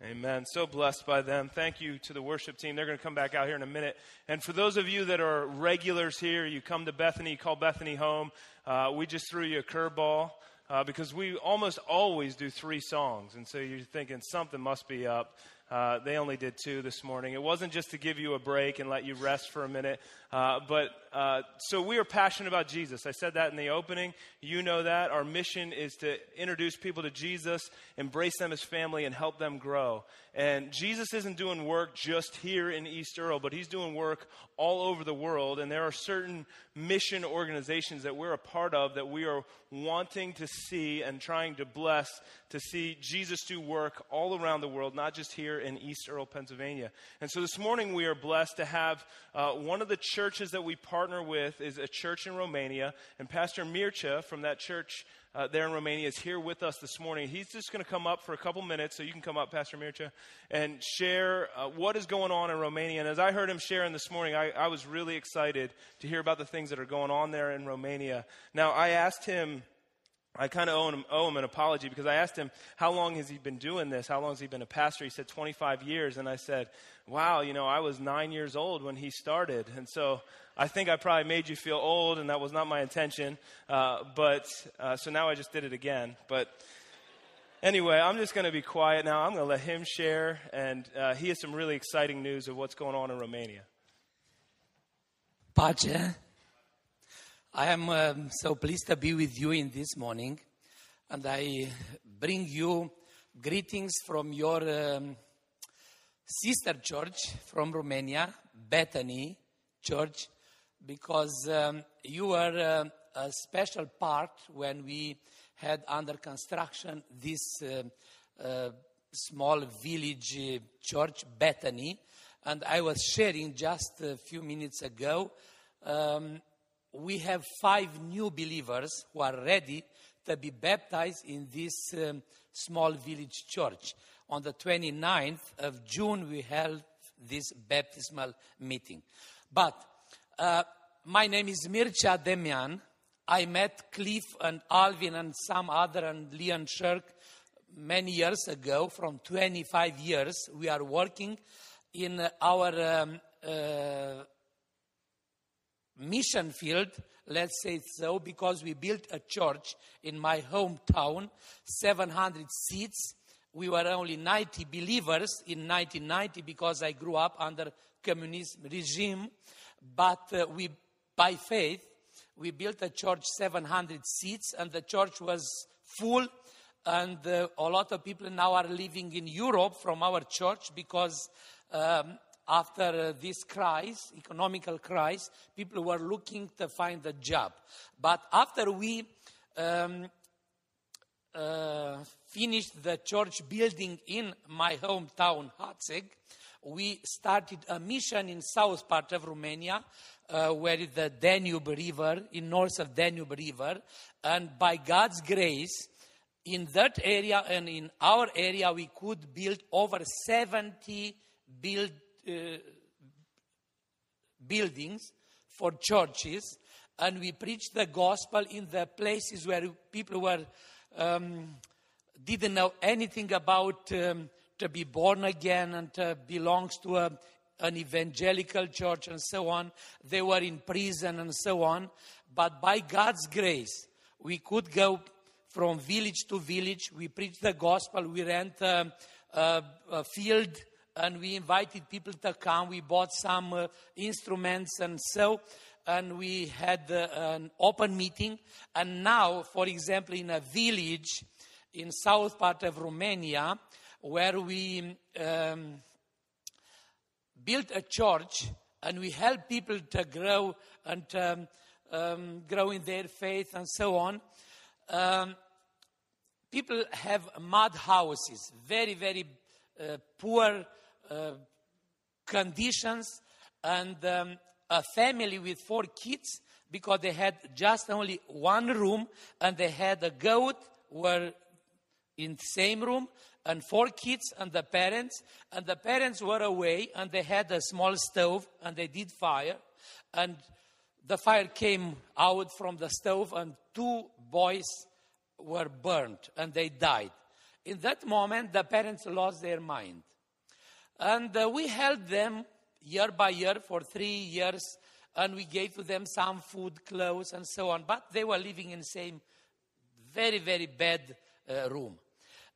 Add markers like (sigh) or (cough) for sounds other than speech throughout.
Amen. So blessed by them. Thank you to the worship team. They're going to come back out here in a minute. And for those of you that are regulars here, you come to Bethany, call Bethany home. Uh, we just threw you a curveball uh, because we almost always do three songs. And so you're thinking something must be up. Uh, they only did two this morning. It wasn't just to give you a break and let you rest for a minute, uh, but uh, so we are passionate about Jesus. I said that in the opening. You know that. Our mission is to introduce people to Jesus, embrace them as family, and help them grow. And Jesus isn't doing work just here in East Earl, but he's doing work all over the world. And there are certain mission organizations that we're a part of that we are wanting to see and trying to bless to see Jesus do work all around the world, not just here in East Earl, Pennsylvania. And so this morning we are blessed to have uh, one of the churches that we partner with is a church in Romania. And Pastor Mircea from that church uh, there in Romania is here with us this morning. He's just going to come up for a couple minutes, so you can come up, Pastor Mircea, and share uh, what is going on in Romania. And as I heard him sharing this morning, I, I was really excited to hear about the things that are going on there in Romania. Now, I asked him. I kind of owe him, owe him an apology because I asked him, How long has he been doing this? How long has he been a pastor? He said, 25 years. And I said, Wow, you know, I was nine years old when he started. And so I think I probably made you feel old, and that was not my intention. Uh, but uh, so now I just did it again. But anyway, I'm just going to be quiet now. I'm going to let him share, and uh, he has some really exciting news of what's going on in Romania. Pace. I am um, so pleased to be with you in this morning, and I bring you greetings from your um, sister church from Romania, Bethany Church because um, you were uh, a special part when we had under construction this uh, uh, small village uh, church, Bethany. And I was sharing just a few minutes ago. Um, we have five new believers who are ready to be baptized in this um, small village church. On the 29th of June, we held this baptismal meeting. But uh, my name is Mircea Demian. I met Cliff and Alvin and some other and Leon Shirk many years ago, from 25 years. We are working in our um, uh, mission field, let's say so, because we built a church in my hometown, 700 seats. We were only 90 believers in 1990 because I grew up under communist regime but uh, we, by faith, we built a church 700 seats, and the church was full. And uh, a lot of people now are living in Europe from our church because um, after uh, this crisis, economical crisis, people were looking to find a job. But after we um, uh, finished the church building in my hometown, Hatzeg, we started a mission in south part of Romania, uh, where is the Danube River, in north of Danube River, and by God's grace, in that area and in our area, we could build over 70 build, buildings for churches, and we preached the gospel in the places where people were um, didn't know anything about um, to be born again and to belongs to a, an evangelical church and so on. They were in prison and so on. But by God's grace, we could go from village to village. We preached the gospel. We rent a, a, a field and we invited people to come. We bought some uh, instruments and so, and we had uh, an open meeting. And now, for example, in a village in south part of Romania, where we um, built a church and we help people to grow and um, um, grow in their faith and so on. Um, people have mud houses, very, very uh, poor conditions, and um, a family with four kids because they had just only one room and they had a goat were in the same room and four kids and the parents. And the parents were away and they had a small stove and they did fire. And the fire came out from the stove and two boys were burned and they died. in that moment, the parents lost their mind. And uh, we held them year by year for three years, and we gave to them some food, clothes, and so on. But they were living in the same very, very bad uh, room.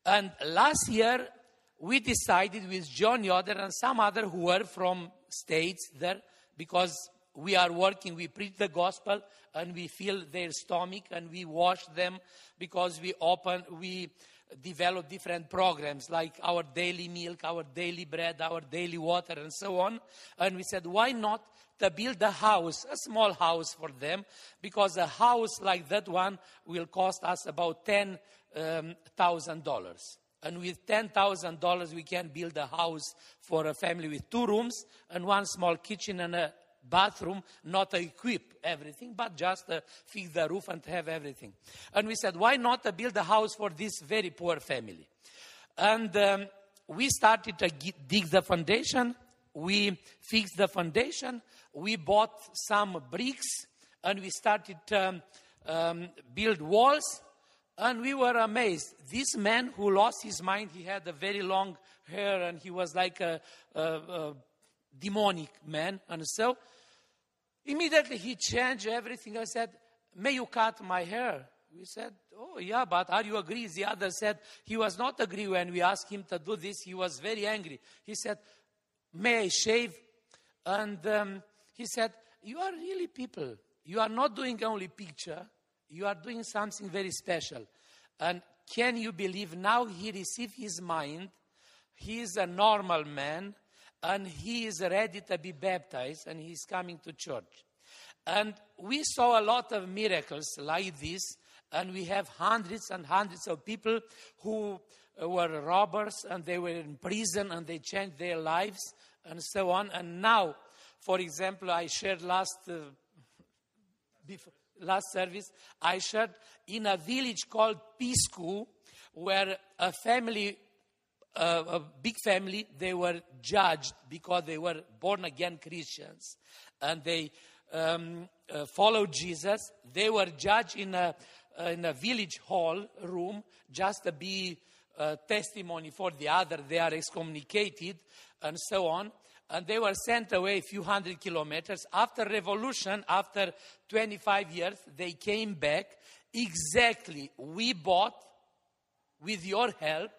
And last year, we decided with John Yoder and some other who were from states there, because we are working, we preach the gospel, and we fill their stomach, and we wash them because we open, we develop different programs like our daily milk, our daily bread, our daily water, and so on. And we said, why not to build a house, a small house for them? Because a house like that one will cost us about ten um, dollars. And with $10,000, we can build a house for a family with two rooms and one small kitchen and a bathroom, not equip everything, but just to fix the roof and have everything. And we said, why not build a house for this very poor family? And um, we started to dig the foundation. We fixed the foundation. We bought some bricks and we started to um, um, build walls. And we were amazed. This man who lost his mind, he had a very long hair and he was like a, a, a demonic man. And so Immediately he changed everything. I said, May you cut my hair? We said, Oh, yeah, but are you agree? The other said he was not agree when we asked him to do this. He was very angry. He said, May I shave? And um, he said, You are really people. You are not doing only picture, you are doing something very special. And can you believe now he received his mind? He is a normal man and he is ready to be baptized and he's coming to church. And we saw a lot of miracles like this, and we have hundreds and hundreds of people who were robbers and they were in prison and they changed their lives and so on. And now, for example, I shared last uh, before, last service, I shared in a village called Piscu, where a family a big family, they were judged because they were born again Christians and they um, uh, followed Jesus. They were judged in a, uh, in a village hall room just to be uh, testimony for the other. They are excommunicated and so on. And they were sent away a few hundred kilometers. After revolution, after 25 years, they came back. Exactly, we bought, with your help,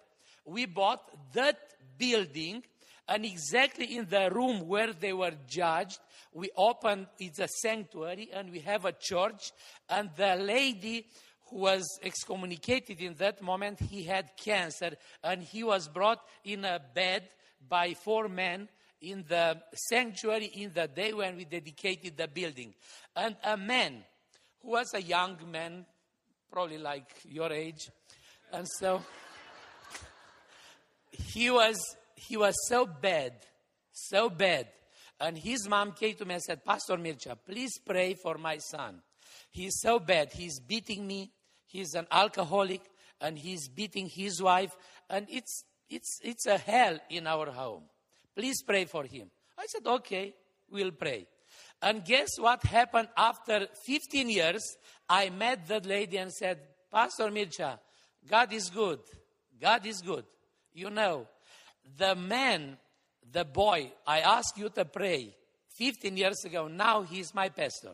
we bought that building and exactly in the room where they were judged we opened it's a sanctuary and we have a church and the lady who was excommunicated in that moment he had cancer and he was brought in a bed by four men in the sanctuary in the day when we dedicated the building. And a man who was a young man probably like your age and so he was, he was so bad, so bad. And his mom came to me and said, Pastor Mircea, please pray for my son. He's so bad. He's beating me. He's an alcoholic and he's beating his wife. And it's, it's, it's a hell in our home. Please pray for him. I said, okay, we'll pray. And guess what happened after 15 years? I met that lady and said, Pastor Mircea, God is good. God is good. You know, the man, the boy, I asked you to pray 15 years ago, now he's my pastor.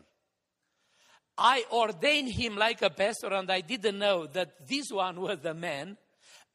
I ordained him like a pastor, and I didn't know that this one was the man.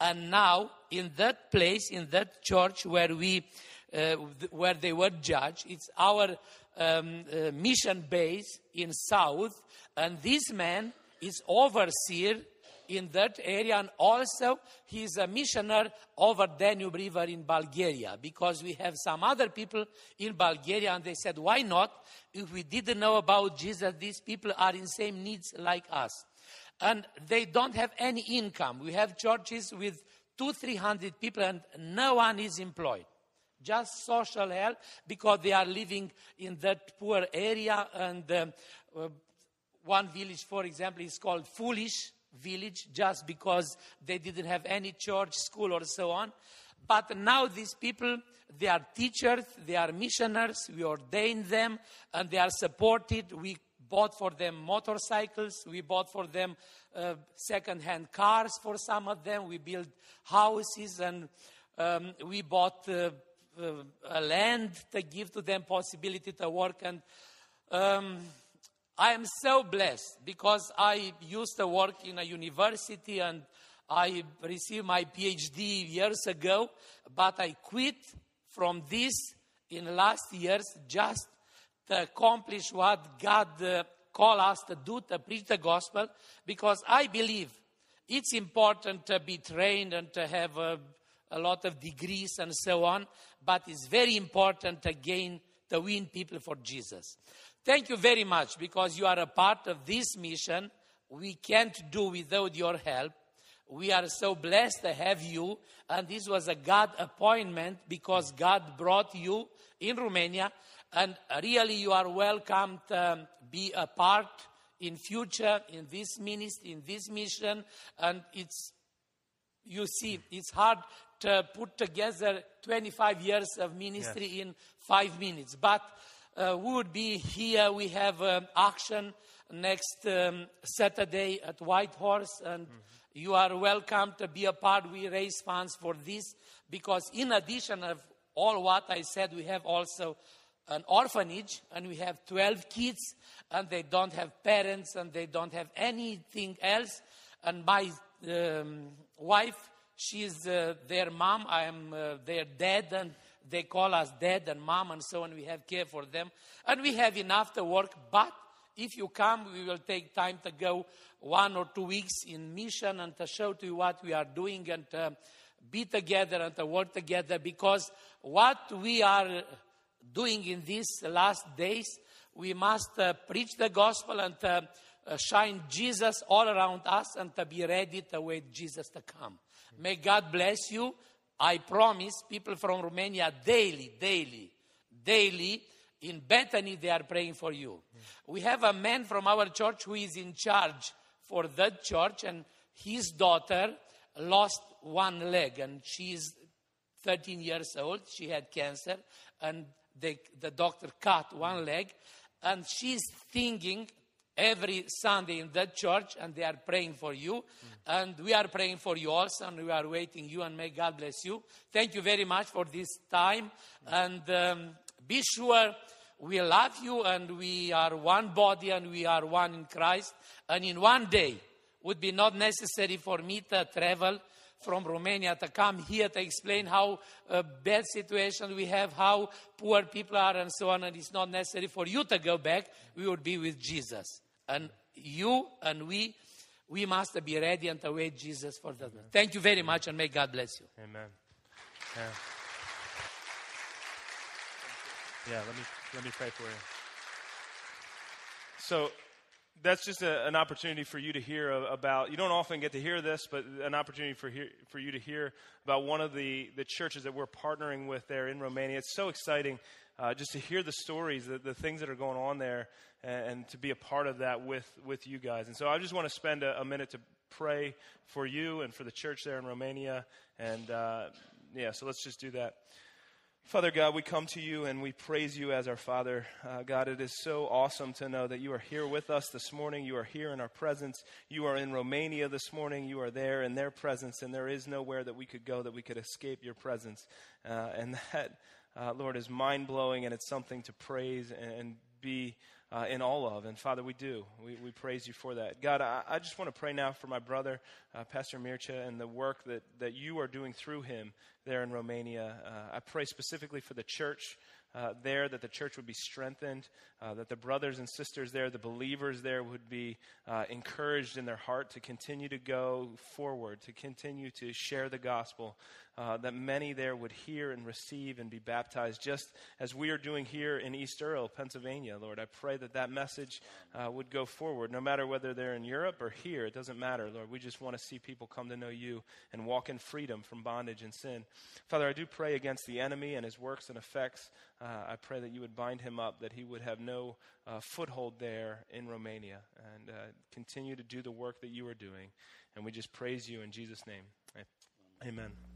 And now, in that place, in that church where we, uh, where they were judged, it's our um, uh, mission base in South, and this man is overseer in that area, and also he's a missioner over Danube River in Bulgaria because we have some other people in Bulgaria, and they said, Why not? If we didn't know about Jesus, these people are in same needs like us. And they don't have any income. We have churches with two, three hundred people, and no one is employed just social help because they are living in that poor area. And um, one village, for example, is called Foolish village just because they didn't have any church, school, or so on. But now these people, they are teachers, they are missioners, we ordain them, and they are supported. We bought for them motorcycles. We bought for them uh, second-hand cars for some of them. We built houses and um, we bought uh, uh, land to give to them possibility to work. And um, I am so blessed because I used to work in a university and I received my PhD years ago, but I quit from this in last years just to accomplish what God uh, called us to do, to preach the gospel, because I believe it's important to be trained and to have a, a lot of degrees and so on, but it's very important to gain, to win people for Jesus. Thank you very much because you are a part of this mission. We can't do without your help. We are so blessed to have you, and this was a God appointment because God brought you in Romania, and really you are welcome to um, be a part in future in this ministry, in this mission, and it's you see, it's hard to put together 25 years of ministry yes. in five minutes, but uh, would be here. We have um, action next um, Saturday at Whitehorse, and mm-hmm. you are welcome to be a part. We raise funds for this because, in addition of all what I said, we have also an orphanage, and we have 12 kids, and they don't have parents, and they don't have anything else. And my um, wife, she's uh, their mom. I am uh, their dad, and they call us dad and mom and so on. We have care for them. And we have enough to work. But if you come, we will take time to go one or two weeks in mission and to show to you what we are doing and to be together and to work together because what we are doing in these last days, we must uh, preach the gospel and uh, uh, shine Jesus all around us and to be ready to wait Jesus to come. May God bless you. I promise people from Romania daily, daily, daily in Bethany they are praying for you. Mm. We have a man from our church who is in charge for that church, and his daughter lost one leg, and she is 13 years old. She had cancer, and the, the doctor cut one leg, and she's thinking every Sunday in that church, and they are praying for you. Mm. And we are praying for you also, and we are waiting you, and may God bless you. Thank you very much for this time. And um, be sure we love you, and we are one body, and we are one in Christ. And in one day, would be not necessary for me to travel from Romania to come here to explain how uh, bad situation we have, how poor people are, and so on. And it's not necessary for you to go back. We would be with Jesus. And you and we, we must be ready and await Jesus for that. Amen. Thank you very much and may God bless you. Amen. Yeah. Yeah, let me let me pray for you. So that's just a, an opportunity for you to hear about. You don't often get to hear this, but an opportunity for hear, for you to hear about one of the the churches that we're partnering with there in Romania. It's so exciting uh, just to hear the stories, the, the things that are going on there, and, and, to be a part of that with, with you guys. And so I just want to spend a, a minute to pray for you and for the church there in Romania. And uh, yeah, so let's just do that. Father God, we come to you and we praise you as our Father. Uh, God, it is so awesome to know that you are here with us this morning. You are here in our presence. You are in Romania this morning. You are there in their presence, and there is nowhere that we could go that we could escape your presence. Uh, and (laughs) that uh, Lord, is mind blowing and it's something to praise and be uh, in all of. And Father, we do. We, we praise you for that. God, I, I just want to pray now for my brother, uh, Pastor Mircea, and the work that, that you are doing through him there in Romania. Uh, I pray specifically for the church. Uh, there, that the church would be strengthened, uh, that the brothers and sisters there, the believers there, would be uh, encouraged in their heart to continue to go forward, to continue to share the gospel, uh, that many there would hear and receive and be baptized, just as we are doing here in East Earl, Pennsylvania, Lord. I pray that that message uh, would go forward, no matter whether they're in Europe or here. It doesn't matter, Lord. We just want to see people come to know you and walk in freedom from bondage and sin. Father, I do pray against the enemy and his works and effects. Uh, I pray that you would bind him up, that he would have no uh, foothold there in Romania, and uh, continue to do the work that you are doing. And we just praise you in Jesus' name. Amen.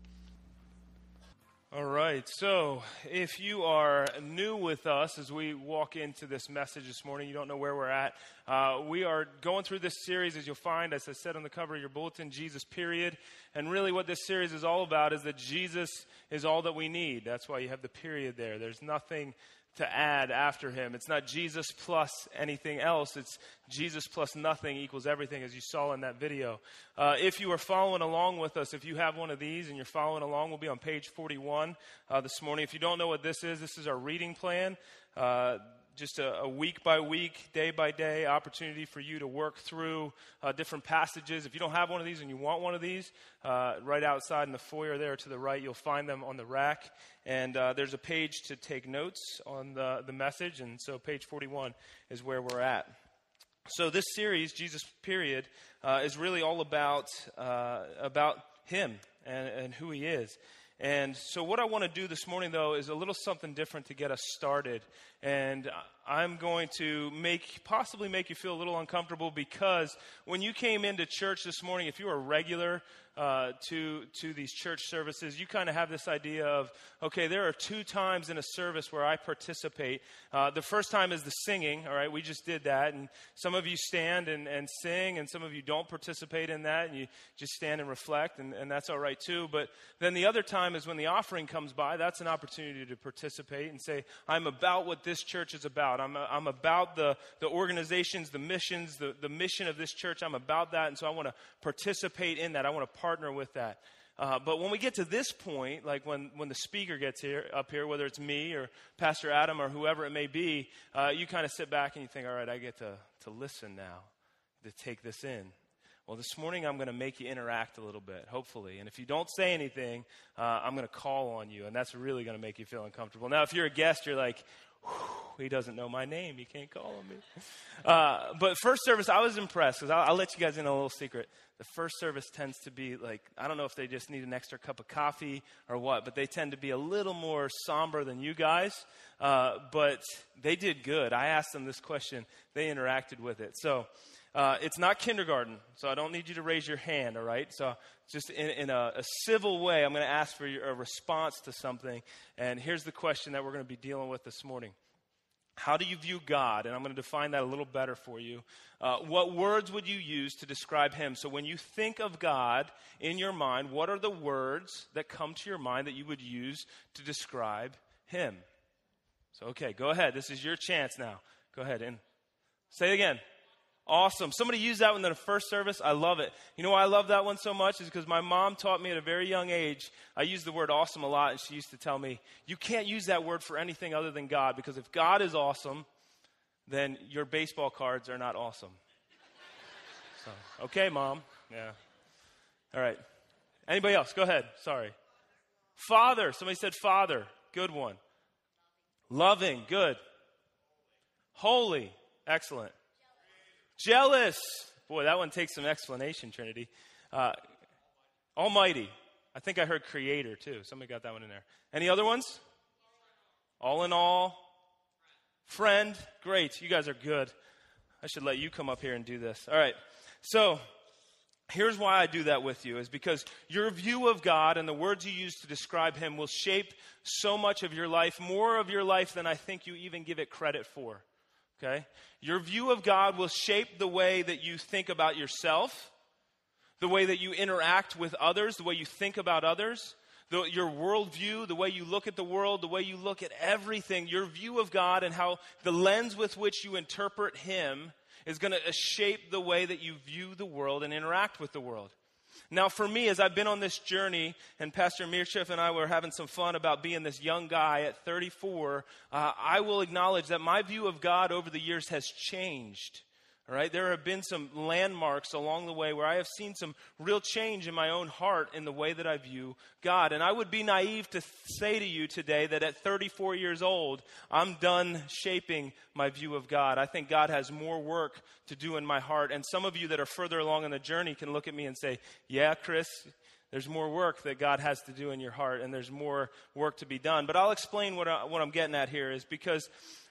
All right. So, if you are new with us as we walk into this message this morning, you don't know where we're at. Uh, we are going through this series, as you'll find, as I said on the cover of your bulletin, Jesus, period. And really, what this series is all about is that Jesus is all that we need. That's why you have the period there. There's nothing to add after him. It's not Jesus plus anything else. It's Jesus plus nothing equals everything, as you saw in that video. Uh, if you are following along with us, if you have one of these and you're following along, we'll be on page 41 uh, this morning. If you don't know what this is, this is our reading plan. Uh, just a, a, week by week, day by day opportunity for you to work through uh, different passages. If you don't have one of these and you want one of these, uh, right outside in the foyer there to the right, you'll find them on the rack. And uh, there's a page to take notes on the, the message. And so page 41 is where we're at. So this series, Jesus Period, uh, is really all about, uh, about Him and, and who He is. And so, what I want to do this morning, though, is a little something different to get us started. And I'm going to make, possibly make you feel a little uncomfortable because when you came into church this morning, if you were a regular, uh, to to these church services, you kind of have this idea of okay, there are two times in a service where I participate. Uh, the first time is the singing. All right, we just did that, and some of you stand and, and sing, and some of you don't participate in that, and you just stand and reflect, and, and that's all right too. But then the other time is when the offering comes by. That's an opportunity to participate and say, I'm about what this church is about. I'm I'm about the the organizations, the missions, the the mission of this church. I'm about that, and so I want to participate in that. I want to partner with that. Uh, but when we get to this point, like when, when the speaker gets here up here, whether it's me or Pastor Adam or whoever it may be, uh, you kind of sit back and you think, all right, I get to, to listen now, to take this in. Well, this morning I'm going to make you interact a little bit, hopefully. And if you don't say anything, uh, I'm going to call on you, and that's really going to make you feel uncomfortable. Now, if you're a guest, you're like, he doesn't know my name. He can't call on me. Uh, but first service, I was impressed because I'll, I'll, let you guys in a little secret. The first service tends to be like, I don't know if they just need an extra cup of coffee or what, but they tend to be a little more somber than you guys. Uh, but they did good. I asked them this question, they interacted with it. So, uh, it's not kindergarten, so I don't need you to raise your hand, all right? So, just in, in a, a, civil way, I'm going to ask for your, a response to something. And here's the question that we're going to be dealing with this morning How do you view God? And I'm going to define that a little better for you. Uh, what words would you use to describe Him? So, when you think of God in your mind, what are the words that come to your mind that you would use to describe Him? So, okay, go ahead. This is your chance now. Go ahead and say it again. Awesome. Somebody used that one in the first service. I love it. You know why I love that one so much? Is because my mom taught me at a very young age. I use the word awesome a lot, and she used to tell me, you can't use that word for anything other than God, because if God is awesome, then your baseball cards are not awesome. (laughs) So, okay, mom. Yeah. All right. Anybody else? Go ahead. Sorry. Father. Somebody said father. Good one. Loving. Good. Holy. Excellent. Jealous. Boy, that one takes some explanation, Trinity. Uh, almighty. I think I heard creator too. Somebody got that one in there. Any other ones? All in all. Friend. Great. You guys are good. I should let you come up here and do this. All right. So, here's why I do that with you is because your view of God and the words you use to describe Him will shape so much of your life, more of your life than I think you even give it credit for. Okay? Your view of God will shape the way that you think about yourself, the way that you interact with others, the way you think about others, the, your worldview, the way you look at the world, the way you look at everything, your view of God and how the lens with which you interpret Him is going to shape the way that you view the world and interact with the world. Now, for me, as I've been on this journey, and Pastor Mircea and I were having some fun about being this young guy at 34, uh, I will acknowledge that my view of God over the years has changed. All right, there have been some landmarks along the way where I have seen some real change in my own heart in the way that I view God. And I would be naive to say to you today that at 34 years old, I'm done shaping my view of God. I think God has more work to do in my heart. And some of you that are further along in the journey can look at me and say, Yeah, Chris, there's more work that God has to do in your heart, and there's more work to be done. But I'll explain what, I, what I'm getting at here is because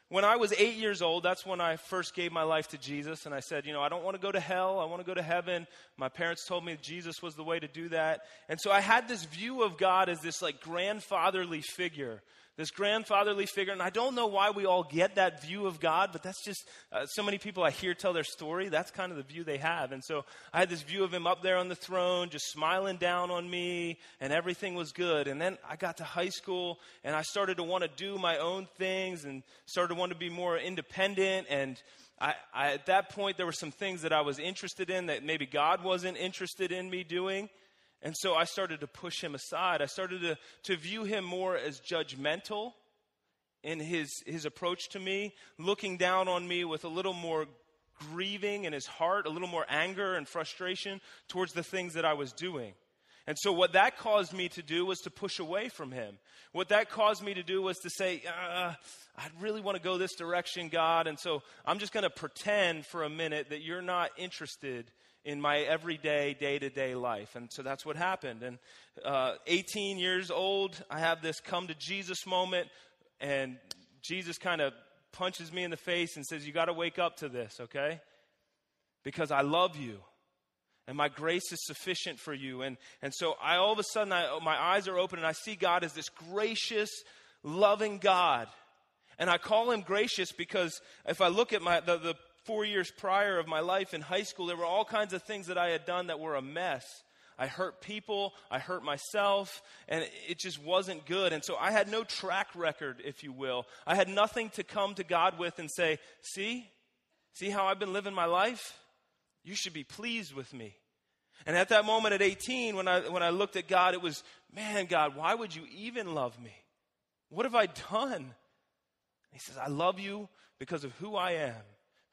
when I was eight years old, that's when I first gave my life to Jesus. And I said, you know, I don't want to go to hell. I want to go to heaven. My parents told me Jesus was the way to do that. And so I had this view of God as this like grandfatherly figure this grandfatherly figure. And I don't know why we all get that view of God, but that's just uh, so many people I hear tell their story. That's kind of the view they have. And so I had this view of him up there on the throne, just smiling down on me, and everything was good. And then I got to high school, and I started to want to do my own things and started to want to be more independent. And I, I, at that point, there were some things that I was interested in that maybe God wasn't interested in me doing. And so I started to push him aside. I started to, to view him more as judgmental in his, his approach to me, looking down on me with a little more grieving in his heart, a little more anger and frustration towards the things that I was doing. And so, what that caused me to do was to push away from him. What that caused me to do was to say, uh, I really want to go this direction, God. And so, I'm just going to pretend for a minute that you're not interested in my everyday, day to day life. And so that's what happened. And uh, 18 years old, I have this come to Jesus moment, and Jesus kind of punches me in the face and says, You got to wake up to this, okay? Because I love you. And my grace is sufficient for you. And, and so I all of a sudden, I, my eyes are open and I see God as this gracious, loving God. And I call him gracious because if I look at my, the, the four years prior of my life in high school, there were all kinds of things that I had done that were a mess. I hurt people, I hurt myself, and it just wasn't good. And so I had no track record, if you will. I had nothing to come to God with and say, See, see how I've been living my life? You should be pleased with me. And at that moment at 18, when I, when I looked at God, it was, Man, God, why would you even love me? What have I done? He says, I love you because of who I am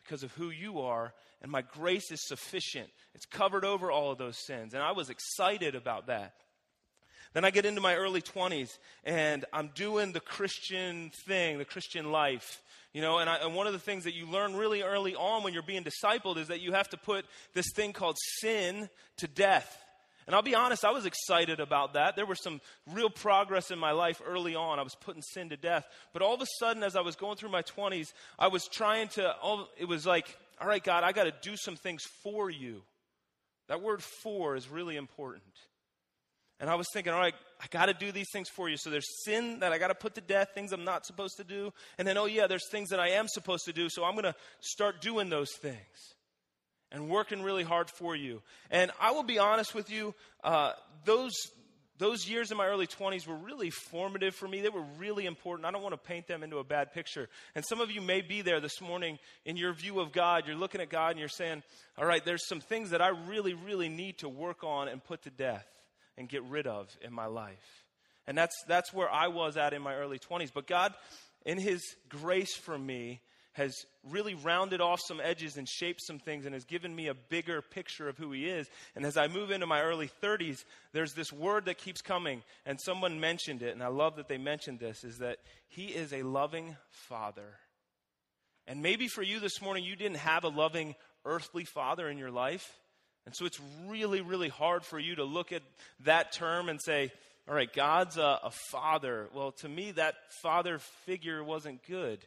because of who you are, and my grace is sufficient. It's covered over all of those sins. And I was excited about that. Then I get into my early 20s, and I'm doing the Christian thing, the Christian life. You know, and, I, and one of the things that you learn really early on when you're being discipled is that you have to put this thing called sin to death. And I'll be honest, I was excited about that. There was some real progress in my life early on. I was putting sin to death. But all of a sudden, as I was going through my 20s, I was trying to, it was like, all right, God, I got to do some things for you. That word for is really important. And I was thinking, all right, I got to do these things for you. So there's sin that I got to put to death, things I'm not supposed to do. And then, oh, yeah, there's things that I am supposed to do. So I'm going to start doing those things and working really hard for you. And I will be honest with you, uh, those those years in my early 20s were really formative for me. They were really important. I don't want to paint them into a bad picture. And some of you may be there this morning in your view of God. You're looking at God and you're saying, all right, there's some things that I really, really need to work on and put to death and get rid of in my life. And that's, that's where I was at in my early 20s. But God, in His grace for me, has really rounded off some edges and shaped some things and has given me a bigger picture of who he is. And as I move into my early 30s, there's this word that keeps coming, and someone mentioned it, and I love that they mentioned this, is that he is a loving father. And maybe for you this morning, you didn't have a loving earthly father in your life. And so it's really, really hard for you to look at that term and say, all right, God's a, a father. Well, to me, that father figure wasn't good.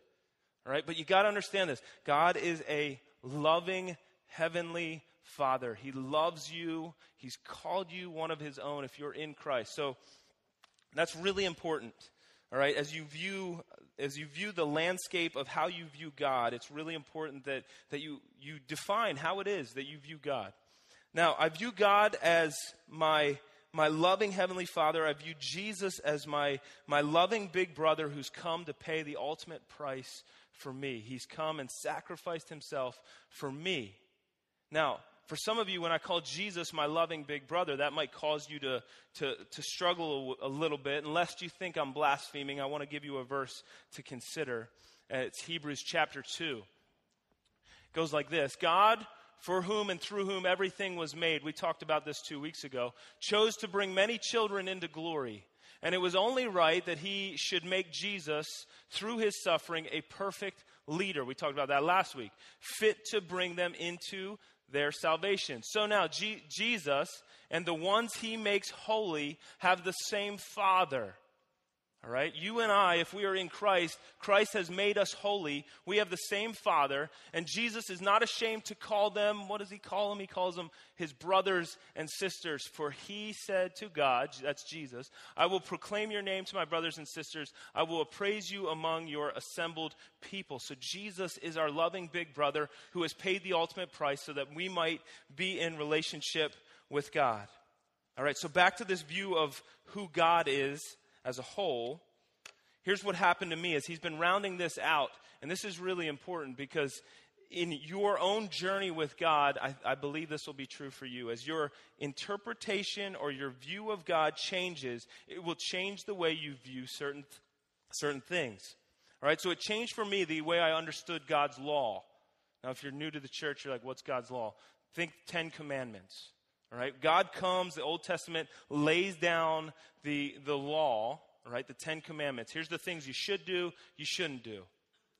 All right, but you got to understand this God is a loving heavenly Father. He loves you, He's called you one of His own if you're in Christ. So that's really important. All right, as you view as you view the landscape of how you view God, it's really important that, that you, you define how it is that you view God. Now, I view God as my, my loving Heavenly Father. I view Jesus as my, my loving big brother who's come to pay the ultimate price for me. He's come and sacrificed himself for me. Now, for some of you, when I call Jesus my loving big brother, that might cause you to, to, to struggle a, little bit. Unless you think I'm blaspheming, I want to give you a verse to consider. Uh, it's Hebrews chapter 2. It goes like this God, for whom and through whom everything was made, we talked about this two weeks ago, chose to bring many children into glory and it was only right that he should make Jesus, through his suffering, a perfect leader. We talked about that last week, fit to bring them into their salvation. So now, G- Jesus and the ones he makes holy have the same Father. All right? You and I, if we are in Christ, Christ has made us holy. We have the same Father, and Jesus is not ashamed to call them, what does he call them? He calls them his brothers and sisters. For he said to God, that's Jesus, I will proclaim your name to my brothers and sisters. I will appraise you among your assembled people. So Jesus is our loving big brother who has paid the ultimate price so that we might be in relationship with God. All right, so back to this view of who God is as a whole, here's what happened to me as he's been rounding this out. And this is really important because in your own journey with God, I, I, believe this will be true for you. As your interpretation or your view of God changes, it will change the way you view certain, certain things. All right, so it changed for me the way I understood God's law. Now, if you're new to the church, you're like, what's God's law? Think Ten Commandments. All right, God comes, the Old Testament lays down the, the law, right, the Ten Commandments. Here's the things you should do, you shouldn't do.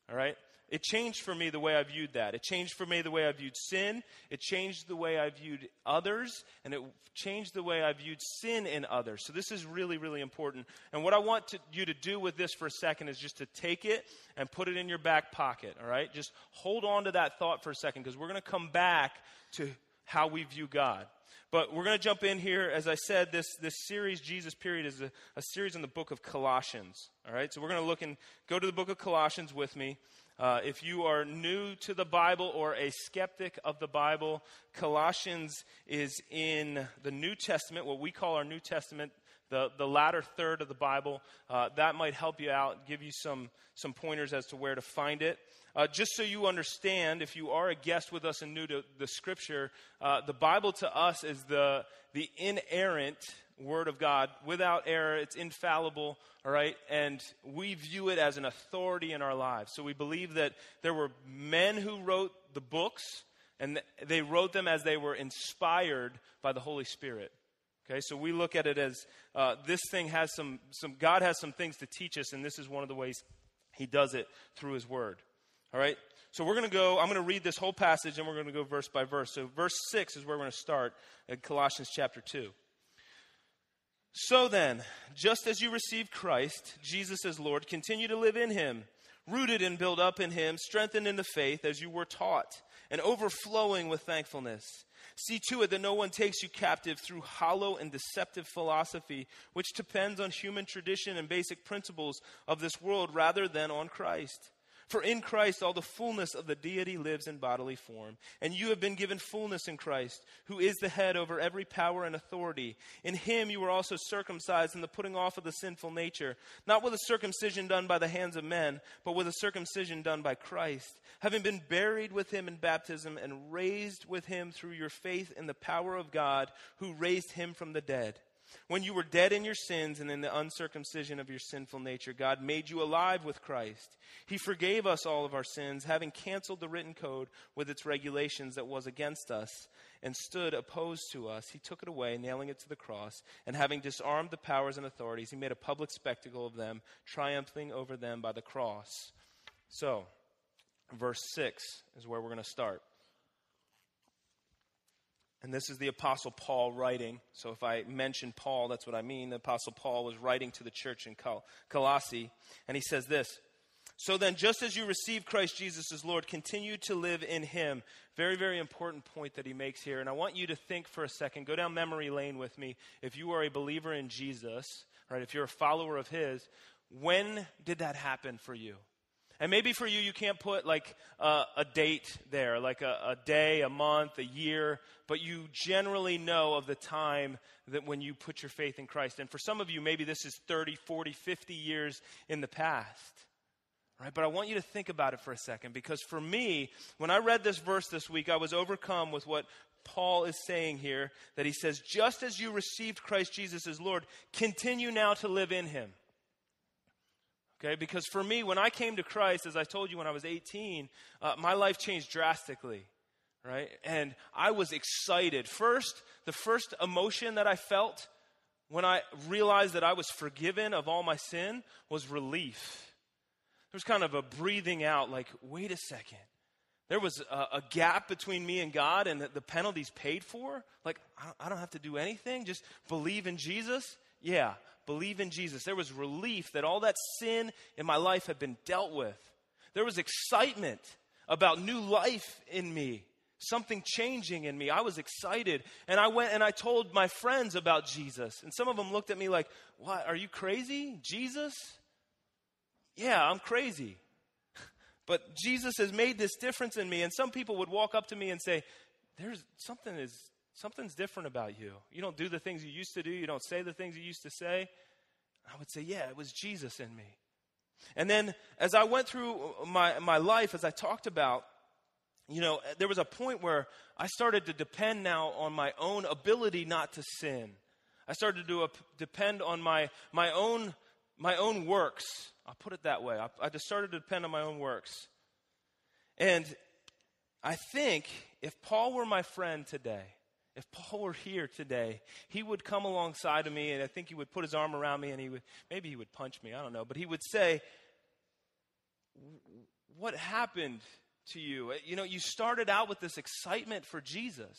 All right? It changed for me the way I viewed that. It changed for me the way I viewed sin. It changed the way I viewed others. And it changed the way I viewed sin in others. So this is really, really important. And what I want to, you to do with this for a second is just to take it and put it in your back pocket. All right? Just hold on to that thought for a second because we're going to come back to how we view God. But we're going to jump in here. As I said, this, this series, Jesus Period, is a, a series in the book of Colossians. All right, so we're going to look and go to the book of Colossians with me. Uh, if you are new to the Bible or a skeptic of the Bible, Colossians is in the New Testament, what we call our New Testament, the, the latter third of the Bible. Uh, that might help you out, give you some, some pointers as to where to find it. Uh, just so you understand, if you are a guest with us and new to the scripture, uh, the Bible to us is the, the inerrant Word of God without error. It's infallible, all right? And we view it as an authority in our lives. So we believe that there were men who wrote the books, and they wrote them as they were inspired by the Holy Spirit. Okay, so we look at it as uh, this thing has some, some, God has some things to teach us, and this is one of the ways He does it through His Word. All right? So we're going to go, I'm going to read this whole passage and we're going to go verse by verse. So verse 6 is where we're going to start in Colossians chapter 2. So then, just as you received Christ, Jesus as Lord, continue to live in him, rooted and built up in him, strengthened in the faith as you were taught, and overflowing with thankfulness. See to it that no one takes you captive through hollow and deceptive philosophy, which depends on human tradition and basic principles of this world rather than on Christ. For in Christ all the fullness of the deity lives in bodily form. And you have been given fullness in Christ, who is the head over every power and authority. In him you were also circumcised in the putting off of the sinful nature, not with a circumcision done by the hands of men, but with a circumcision done by Christ, having been buried with him in baptism and raised with him through your faith in the power of God, who raised him from the dead when you were dead in your sins and in the uncircumcision of your sinful nature, God made you alive with Christ. He forgave us all of our sins, having canceled the written code with its regulations that was against us and stood opposed to us. He took it away, nailing it to the cross, and having disarmed the powers and authorities, he made a public spectacle of them, triumphing over them by the cross. So, verse 6 is where we're going to start. And this is the Apostle Paul writing. So if I mention Paul, that's what I mean. The Apostle Paul was writing to the church in Col- Colossae, and he says this So then, just as you received Christ Jesus as Lord, continue to live in him. Very, very important point that he makes here. And I want you to think for a second, go down memory lane with me. If you are a believer in Jesus, right, if you're a follower of his, when did that happen for you? And maybe for you, you can't put like a, a date there, like a, a, day, a month, a year, but you generally know of the time that when you put your faith in Christ. And for some of you, maybe this is 30, 40, 50 years in the past. Right? But I want you to think about it for a second because for me, when I read this verse this week, I was overcome with what Paul is saying here that he says, just as you received Christ Jesus as Lord, continue now to live in him. Okay, because for me, when I came to Christ, as I told you when I was 18, uh, my life changed drastically, right? And I was excited. First, the first emotion that I felt when I realized that I was forgiven of all my sin was relief. There was kind of a breathing out, like, wait a second. There was a, a gap between me and God, and the, the paid for. Like, I don't, I don't have to do anything, just believe in Jesus. Yeah, believe in Jesus, there was relief that all that sin in my life had been dealt with. There was excitement about new life in me, something changing in me. I was excited. And I went and I told my friends about Jesus. And some of them looked at me like, What? Are you crazy? Jesus? Yeah, I'm crazy. (laughs) But Jesus has made this difference in me. And some people would walk up to me and say, There's something is something's different about you. You don't do the things you used to do, you don't say the things you used to say. I would say, Yeah, it was Jesus in me. And then as I went through my, my life, as I talked about, you know, there was a point where I started to depend now on my own ability not to sin. I started to depend on my, my, own, my own works. I'll put it that way. I, I just started to depend on my own works. And I think if Paul were my friend today, if Paul were here today, he would come alongside of me and I think he would put his arm around me and he would, maybe he would punch me, I don't know, but he would say, What happened to you? Uh, you know, you started out with this excitement for Jesus.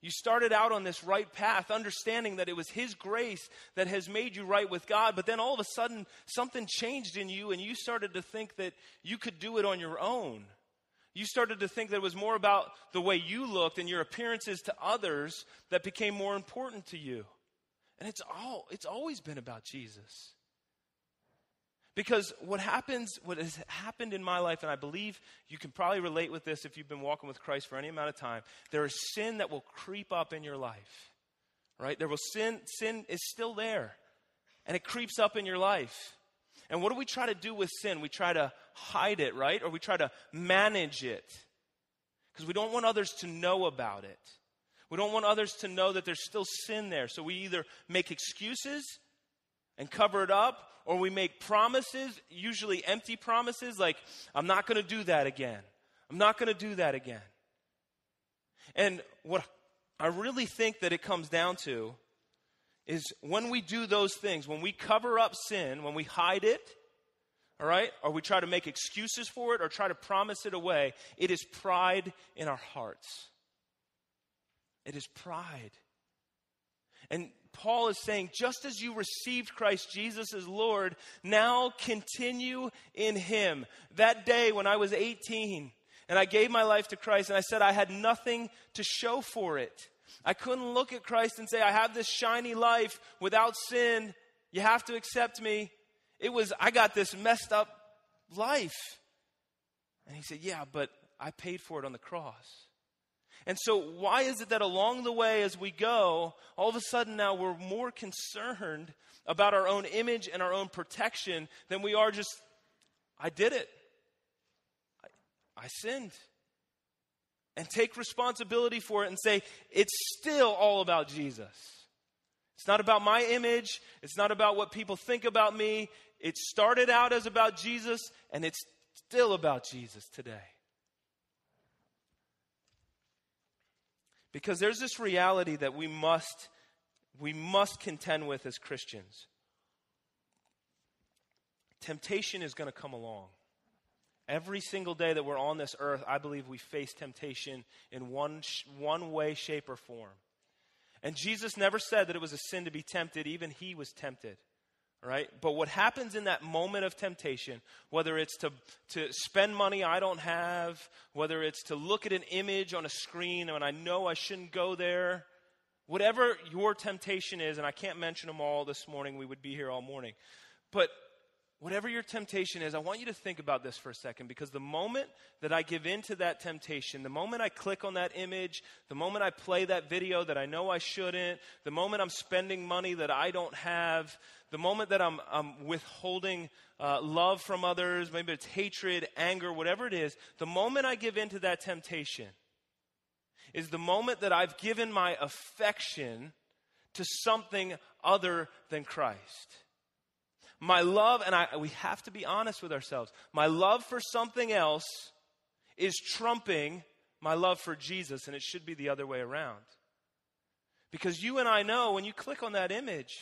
You started out on this right path, understanding that it was His grace that has made you right with God, but then all of a sudden something changed in you and you started to think that you could do it on your own. You started to think that it was more about the way you looked and your appearances to others that became more important to you. And it's all it's always been about Jesus. Because what happens, what has happened in my life, and I believe you can probably relate with this if you've been walking with Christ for any amount of time, there is sin that will creep up in your life. Right? There will sin, sin is still there. And it creeps up in your life. And what do we try to do with sin? We try to hide it, right? Or we try to manage it. Because we don't want others to know about it. We don't want others to know that there's still sin there. So we either make excuses and cover it up, or we make promises, usually empty promises, like, I'm not going to do that again. I'm not going to do that again. And what I really think that it comes down to is when we do those things, when we cover up sin, when we hide it, all right, or we try to make excuses for it or try to promise it away, it is pride in our hearts. It is pride. And Paul is saying, just as you received Christ Jesus as Lord, now continue in Him. That day when I was 18 and I gave my life to Christ and I said I had nothing to show for it. I couldn't look at Christ and say, I have this shiny life without sin. You have to accept me. It was, I got this messed up life. And he said, Yeah, but I paid for it on the cross. And so, why is it that along the way as we go, all of a sudden now we're more concerned about our own image and our own protection than we are just, I did it. I, I sinned. And take responsibility for it and say, it's still all about Jesus. It's not about my image. It's not about what people think about me. It started out as about Jesus, and it's still about Jesus today. Because there's this reality that we must we must contend with as Christians. Temptation is going to come along. Every single day that we're on this earth, I believe we face temptation in one, one way, shape, or form. And Jesus never said that it was a sin to be tempted, even he was tempted right? But what happens in that moment of temptation, whether it's to, to spend money I don't have, whether it's to look at an image on a screen and I know I shouldn't go there, whatever your temptation is, and I can't mention them all this morning, we would be here all morning. But whatever your temptation is, I want you to think about this for a second because the moment that I give in to that temptation, the moment I click on that image, the moment I play that video that I know I shouldn't, the moment I'm spending money that I don't have, the moment that I'm, I'm withholding uh, love from others, maybe it's hatred, anger, whatever it is, the moment I give in to that temptation is the moment that I've given my affection to something other than Christ. My love, and I, we have to be honest with ourselves, my love for something else is trumping my love for Jesus, and it should be the other way around. Because you and I know when you click on that image,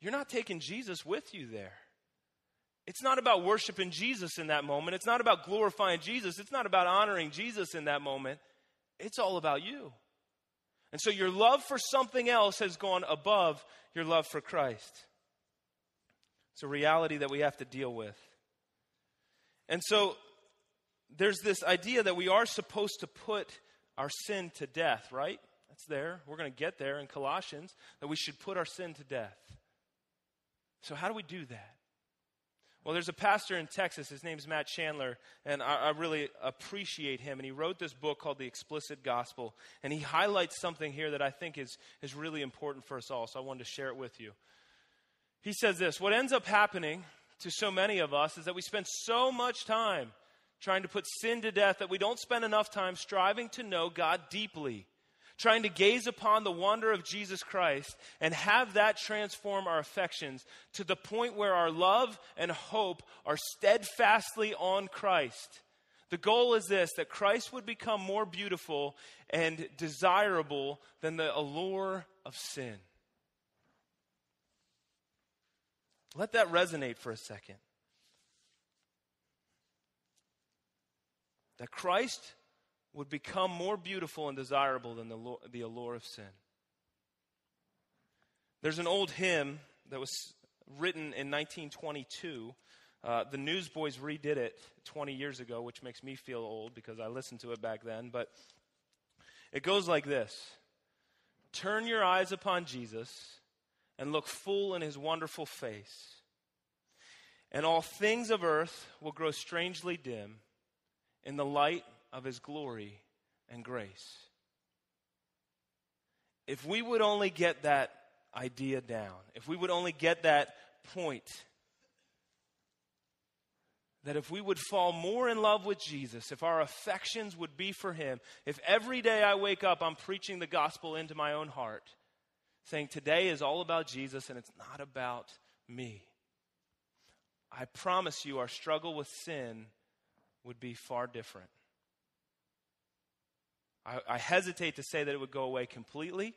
you're not taking Jesus with you there. It's not about worshiping Jesus in that moment. It's not about glorifying Jesus. It's not about honoring Jesus in that moment. It's all about you. And so your love for something else has gone above your love for Christ. It's a reality that we have to deal with. And so there's this idea that we are supposed to put our sin to death, right? That's there. We're going to get there in Colossians that we should put our sin to death. So, how do we do that? Well, there's a pastor in Texas. His name's Matt Chandler, and I, I, really appreciate him. And he wrote this book called The Explicit Gospel. And he highlights something here that I think is, is really important for us all. So I wanted to share it with you. He says this What ends up happening to so many of us is that we spend so much time trying to put sin to death that we don't spend enough time striving to know God deeply trying to gaze upon the wonder of Jesus Christ and have that transform our affections to the point where our love and hope are steadfastly on Christ. The goal is this that Christ would become more beautiful and desirable than the allure of sin. Let that resonate for a second. That Christ would become more beautiful and desirable than the, the allure of sin. There's an old hymn that was written in 1922. Uh, the Newsboys redid it 20 years ago, which makes me feel old because I listened to it back then. But it goes like this Turn your eyes upon Jesus and look full in his wonderful face, and all things of earth will grow strangely dim in the light of his glory and grace. If we would only get that idea down, if we would only get that point, that if we would fall more in love with Jesus, if our affections would be for Him, if every day I wake up I'm preaching the gospel into my own heart, saying today is all about Jesus and it's not about me, I promise you our struggle with sin would be far different. I, I hesitate to say that it would go away completely,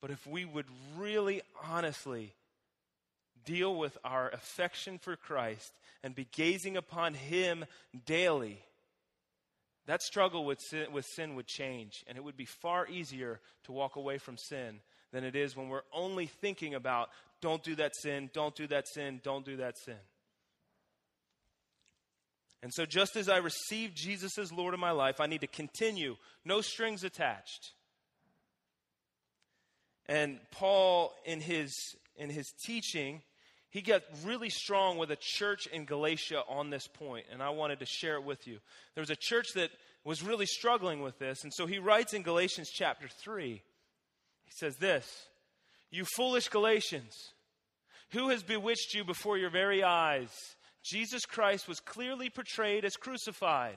but if we would really honestly deal with our affection for Christ and be gazing upon Him daily, that struggle with sin, with sin would change, and it would be far easier to walk away from sin than it is when we're only thinking about don't do that sin, don't do that sin, don't do that sin. And so, just as I received Jesus as Lord of my life, I need to continue, no strings attached. And Paul, in his, in his teaching, he got really strong with a church in Galatia on this point, and I wanted to share it with you. There was a church that was really struggling with this, and so he writes in Galatians chapter 3, he says this You foolish Galatians, who has bewitched you before your very eyes? Jesus Christ was clearly portrayed as crucified.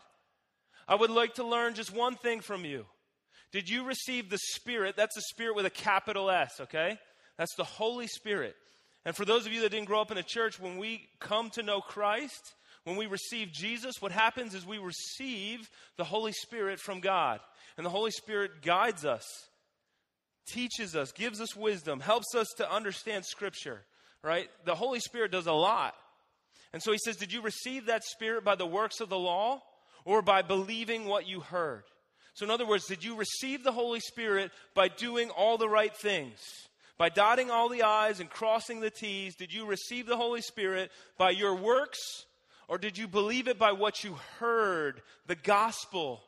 I would like to learn just one thing from you. Did you receive the Spirit? That's the Spirit with a capital S, okay? That's the Holy Spirit. And for those of you that didn't grow up in a church, when we come to know Christ, when we receive Jesus, what happens is we receive the Holy Spirit from God. And the Holy Spirit guides us, teaches us, gives us wisdom, helps us to understand Scripture, right? The Holy Spirit does a lot. And so he says, Did you receive that Spirit by the works of the law or by believing what you heard? So, in other words, did you receive the Holy Spirit by doing all the right things? By dotting all the I's and crossing the T's? Did you receive the Holy Spirit by your works or did you believe it by what you heard, the gospel?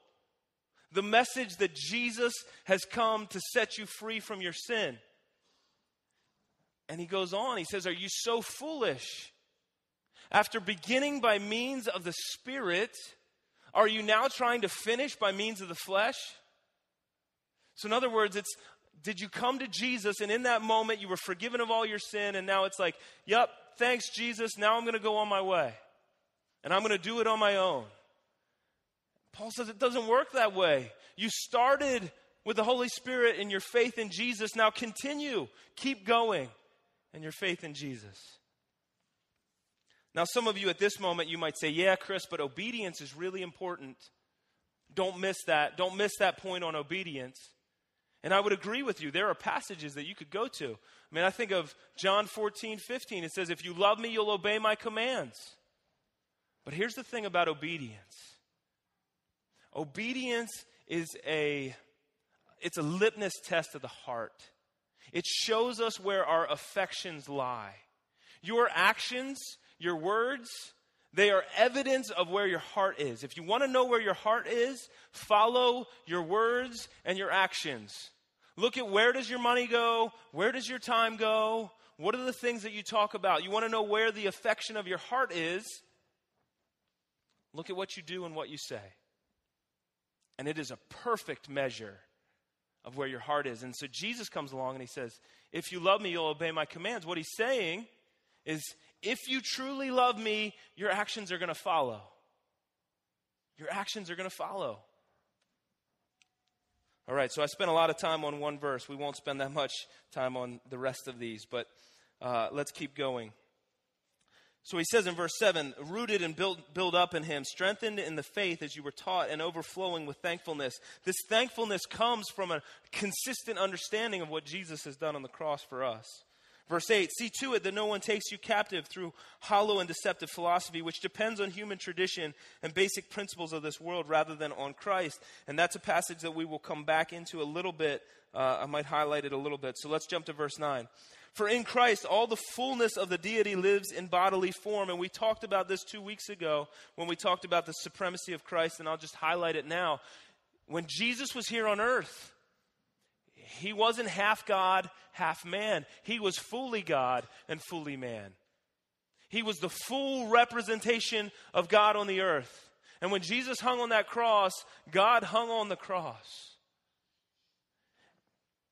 The message that Jesus has come to set you free from your sin. And he goes on, he says, Are you so foolish? After beginning by means of the Spirit, are you now trying to finish by means of the flesh? So, in other words, it's did you come to Jesus and in that moment you were forgiven of all your sin, and now it's like, yep, thanks, Jesus, now I'm going to go on my way. And I'm going to do it on my own. Paul says it doesn't work that way. You started with the Holy Spirit and your faith in Jesus. Now continue, keep going, and your faith in Jesus. Now, some of you at this moment, you might say, Yeah, Chris, but obedience is really important. Don't miss that. Don't miss that point on obedience. And I would agree with you. There are passages that you could go to. I mean, I think of John 14, 15. It says, If you love me, you'll obey my commands. But here's the thing about obedience obedience is a it's a litmus test of the heart. It shows us where our affections lie. Your actions, your words, they are evidence of where your heart is. If you want to know where your heart is, follow your words and your actions. Look at where does your money go? Where does your time go? What are the things that you talk about? You want to know where the affection of your heart is? Look at what you do and what you say. And it is a perfect measure of where your heart is. And so Jesus comes along and he says, If you love me, you'll obey my commands. What he's saying is, if you truly love me, your actions are going to follow. Your actions are going to follow. All right, so I spent a lot of time on one verse. We won't spend that much time on the rest of these, but uh, let's keep going. So he says in verse 7 rooted and built, built up in him, strengthened in the faith as you were taught, and overflowing with thankfulness. This thankfulness comes from a consistent understanding of what Jesus has done on the cross for us. Verse 8 See to it that no one takes you captive through hollow and deceptive philosophy, which depends on human tradition and basic principles of this world rather than on Christ. And that's a passage that we will come back into a little bit. Uh, I might highlight it a little bit. So let's jump to verse 9. For in Christ, all the fullness of the deity lives in bodily form. And we talked about this two weeks ago when we talked about the supremacy of Christ, and I'll just highlight it now. When Jesus was here on earth, he wasn't half God, half man. He was fully God and fully man. He was the full representation of God on the earth. And when Jesus hung on that cross, God hung on the cross.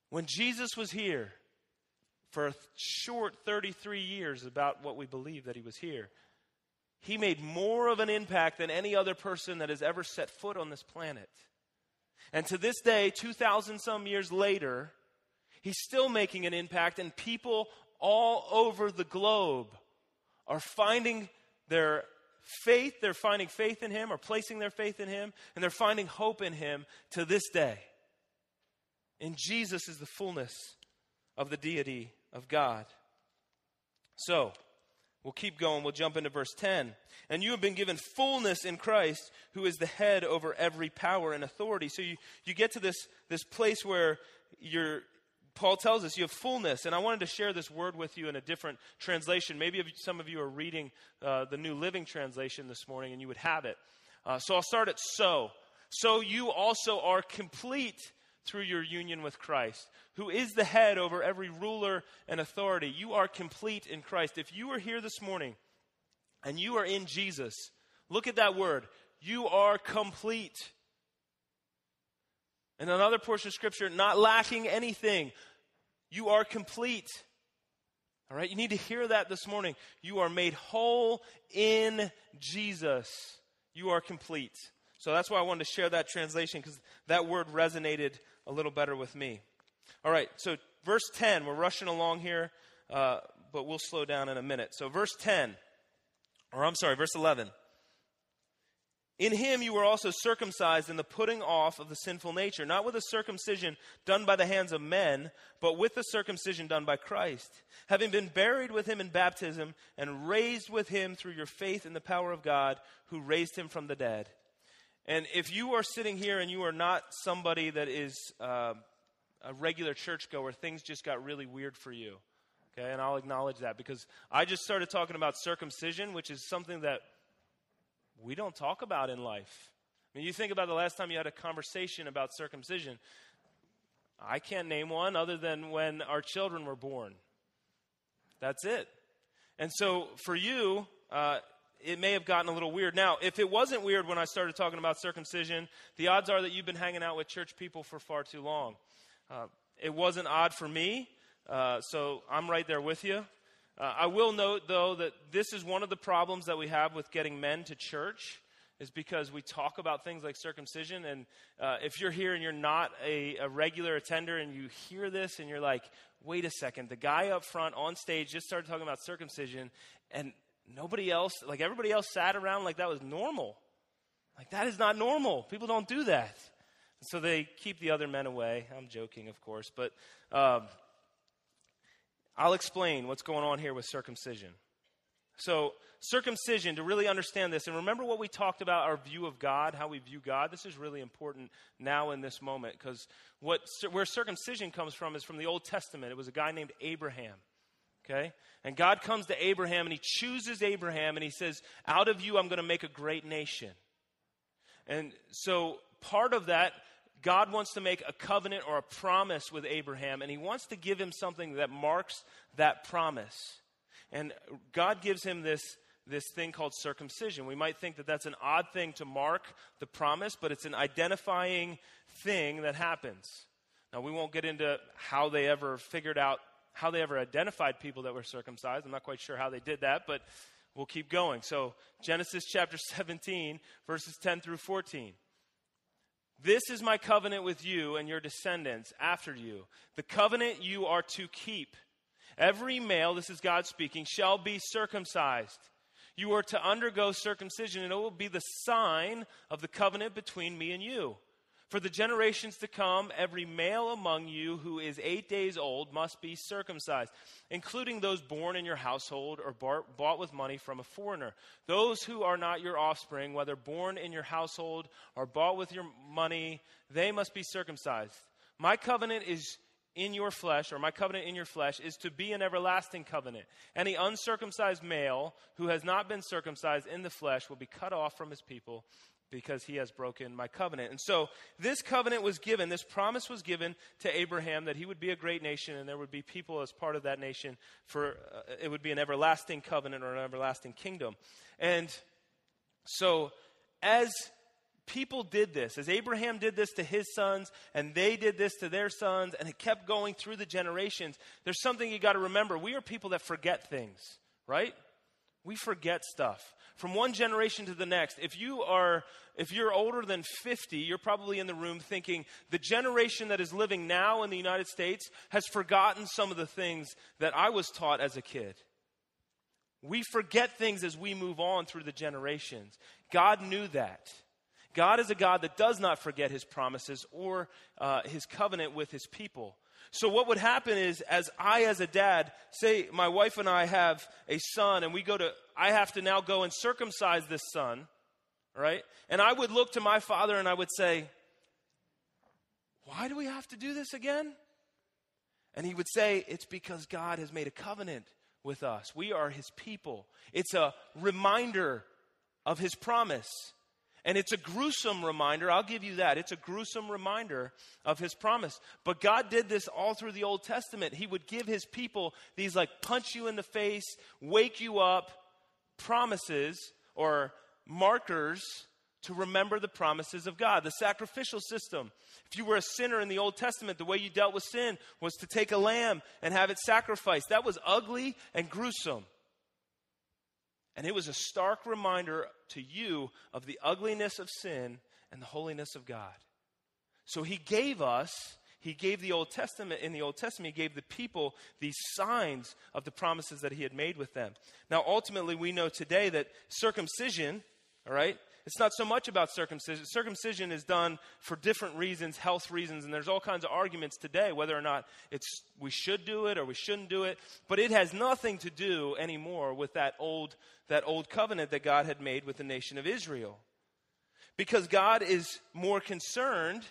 When Jesus was here, for a short 33 years about what we believe that he was here. He made more of an impact than any other person that has ever set foot on this planet. And to this day, 2,000 some years later, he's still making an impact, and people all over the globe are finding their faith, they're finding faith in him, or placing their faith in him, and they're finding hope in him to this day. In Jesus is the fullness of the deity of God. So, we'll keep going. We'll jump into verse 10. And you have been given fullness in Christ, who is the head over every power and authority. So you, you get to this, this place where you're, Paul tells us you have fullness. And I wanted to share this word with you in a different translation. Maybe some of you are reading uh, the New Living Translation this morning and you would have it. Uh, so I'll start at so. So you also are complete through your union with Christ, who is the head over every ruler and authority. You are complete in Christ. If you are here this morning and you are in Jesus, look at that word. You are complete. In another portion of Scripture, not lacking anything. You are complete. All right, you need to hear that this morning. You are made whole in Jesus. You are complete. So that's why I wanted to share that translation because that word resonated a little better with me. All right, so verse 10, we're rushing along here, uh, but we'll slow down in a minute. So, verse 10, or I'm sorry, verse 11. In him you were also circumcised in the putting off of the sinful nature, not with a circumcision done by the hands of men, but with the circumcision done by Christ, having been buried with him in baptism and raised with him through your faith in the power of God who raised him from the dead. And if you are sitting here and you are not somebody that is uh, a regular churchgoer, things just got really weird for you. Okay, and I'll acknowledge that because I just started talking about circumcision, which is something that we don't talk about in life. I mean, you think about the last time you had a conversation about circumcision. I can't name one other than when our children were born. That's it. And so for you, uh, it may have gotten a little weird. Now, if it wasn't weird when I started talking about circumcision, the odds are that you've been hanging out with church people for far too long. Uh, it wasn't odd for me, uh, so I'm right there with you. Uh, I will note, though, that this is one of the problems that we have with getting men to church, is because we talk about things like circumcision. And uh, if you're here and you're not a, a regular attender and you hear this and you're like, wait a second, the guy up front on stage just started talking about circumcision, and nobody else, like everybody else sat around like that was normal. Like that is not normal. People don't do that. And so they keep the other men away. I'm joking, of course, but um, I'll explain what's going on here with circumcision. So, circumcision, to really understand this, and remember what we talked about our view of God, how we view God. This is really important now in this moment because where circumcision comes from is from the Old Testament. It was a guy named Abraham. Okay? And God comes to Abraham and he chooses Abraham and he says, Out of you, I'm going to make a great nation. And so part of that, God wants to make a covenant or a promise with Abraham, and he wants to give him something that marks that promise. And God gives him this, this thing called circumcision. We might think that that's an odd thing to mark the promise, but it's an identifying thing that happens. Now, we won't get into how they ever figured out, how they ever identified people that were circumcised. I'm not quite sure how they did that, but we'll keep going. So, Genesis chapter (laughs) 17, verses 10 through 14. This is my covenant with you and your descendants after you, the covenant you are to keep. Every male, this is God speaking, shall be circumcised. You are to undergo circumcision, and it will be the sign of the covenant between me and you. For the generations to come, every male among you who is eight days old must be circumcised, including those born in your household or bought with money from a foreigner. Those who are not your offspring, whether born in your household or bought with your money, they must be circumcised. My covenant is in your flesh, or my covenant in your flesh, is to be an everlasting covenant. Any uncircumcised male who has not been circumcised in the flesh will be cut off from his people because he has broken my covenant. And so this covenant was given, this promise was given to Abraham that he would be a great nation and there would be people as part of that nation for uh, it would be an everlasting covenant or an everlasting kingdom. And so as people did this, as Abraham did this to his sons and they did this to their sons and it kept going through the generations, there's something you got to remember. We are people that forget things, right? We forget stuff from one generation to the next. If you are if you're older than 50, you're probably in the room thinking the generation that is living now in the United States has forgotten some of the things that I was taught as a kid. We forget things as we move on through the generations. God knew that. God is a God that does not forget his promises or uh, his covenant with his people. So, what would happen is, as I, as a dad, say my wife and I have a son, and we go to, I have to now go and circumcise this son, right? And I would look to my father and I would say, Why do we have to do this again? And he would say, It's because God has made a covenant with us. We are his people. It's a reminder of his promise. And it's a gruesome reminder, I'll give you that. It's a gruesome reminder of his promise. But God did this all through the Old Testament. He would give his people these like punch you in the face, wake you up promises or markers to remember the promises of God. The sacrificial system. If you were a sinner in the Old Testament, the way you dealt with sin was to take a lamb and have it sacrificed. That was ugly and gruesome. And it was a stark reminder to you of the ugliness of sin and the holiness of God. So he gave us, he gave the Old Testament, in the Old Testament, he gave the people these signs of the promises that he had made with them. Now, ultimately, we know today that circumcision, all right, it's not so much about circumcision. Circumcision is done for different reasons, health reasons, and there's all kinds of arguments today whether or not it's we should do it or we shouldn't do it. But it has nothing to do anymore with that old that old covenant that God had made with the nation of Israel. Because God is more concerned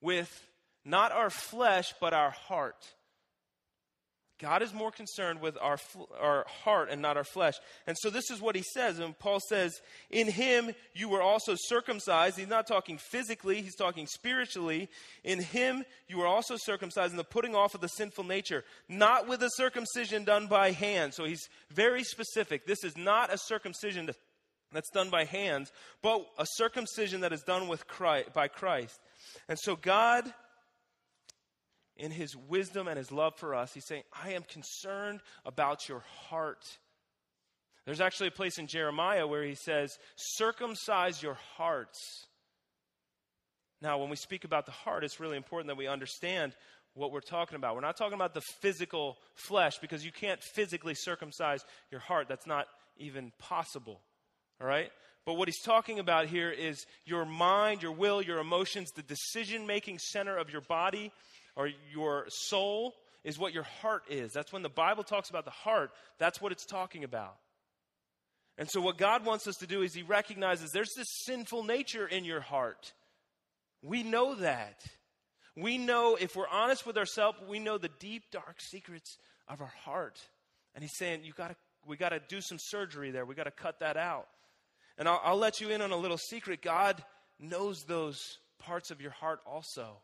with not our flesh but our heart. God is more concerned with our, our heart and not our flesh. And so this is what he says. And Paul says, In him you were also circumcised. He's not talking physically, he's talking spiritually. In him you were also circumcised in the putting off of the sinful nature, not with a circumcision done by hand. So he's very specific. This is not a circumcision that's done by hands, but a circumcision that is done with Christ, by Christ. And so God in his wisdom and his love for us, he's saying, I am concerned about your heart. There's actually a place in Jeremiah where he says, circumcise your hearts. Now, when we speak about the heart, it's really important that we understand what we're talking about. We're not talking about the physical flesh because you can't physically circumcise your heart. That's not even possible. All right? But what he's talking about here is your mind, your will, your emotions, the decision making center of your body or your soul is what your heart is. That's when the Bible talks about the heart, that's what it's talking about. And so, what God wants us to do is He recognizes there's this sinful nature in your heart. We know that. We know, if we're honest with ourselves, we know the deep, dark secrets of our heart. And He's saying, you gotta, we got to do some surgery there. We got to cut that out. And I'll, I'll let you in on a little secret. God knows those parts of your heart also.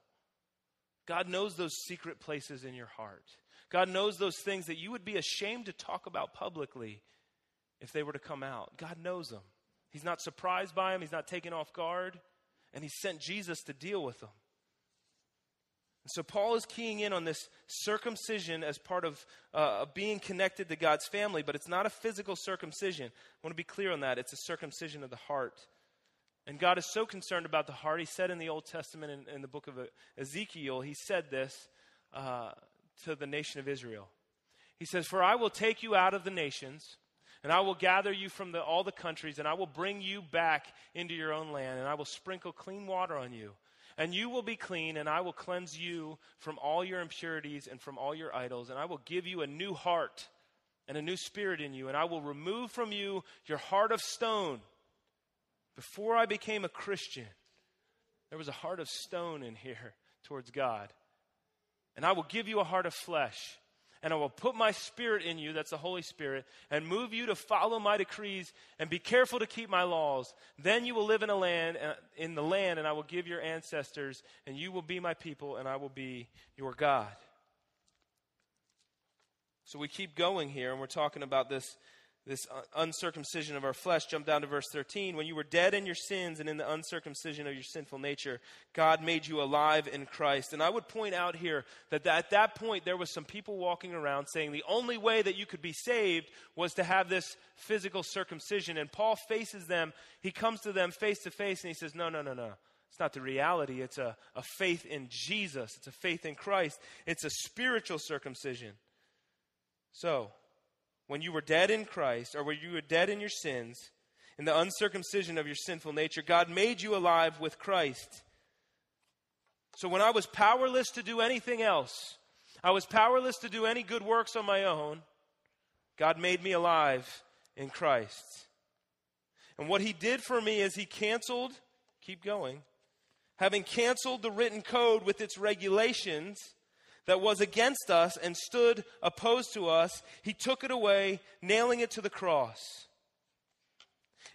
God knows those secret places in your heart. God knows those things that you would be ashamed to talk about publicly if they were to come out. God knows them. He's not surprised by them, He's not taken off guard, and He sent Jesus to deal with them. And so Paul is keying in on this circumcision as part of uh, being connected to God's family, but it's not a physical circumcision. I want to be clear on that. It's a circumcision of the heart. And God is so concerned about the heart. He said in the Old Testament, in, in the book of Ezekiel, He said this uh, to the nation of Israel. He says, For I will take you out of the nations and I will gather you from the, all the countries, and I will bring you back into your own land, and I will sprinkle clean water on you. And you will be clean, and I will cleanse you from all your impurities and from all your idols, and I will give you a new heart and a new spirit in you, and I will remove from you your heart of stone. Before I became a Christian, there was a heart of stone in here towards God. And I will give you a heart of flesh and I will put my spirit in you, that's the Holy Spirit, and move you to follow my decrees and be careful to keep my laws. Then you will live in a land uh, in the land and I will give your ancestors and you will be my people and I will be your God. So we keep going here and we're talking about this this uh, uncircumcision of our flesh. Jump down to verse 13. When you were dead in your sins and in the uncircumcision of your sinful nature, God made you alive in Christ. And I would point out here that at that point there was some people walking around saying the only way that you could be saved was to have this physical circumcision. And Paul faces them. He comes to them face to face and he says, No, no, no, no. It's not the reality. It's a, a faith in Jesus. It's a faith in Christ. It's a spiritual circumcision. So, when you were dead in Christ, or when you were dead in your sins, in the uncircumcision of your sinful nature, God made you alive with Christ. So when I was powerless to do anything else, I was powerless to do any good works on my own, God made me alive in Christ. And what He did for me is He canceled, keep going, having canceled the written code with its regulations that was against us and stood opposed to us, he took it away, nailing it to the cross.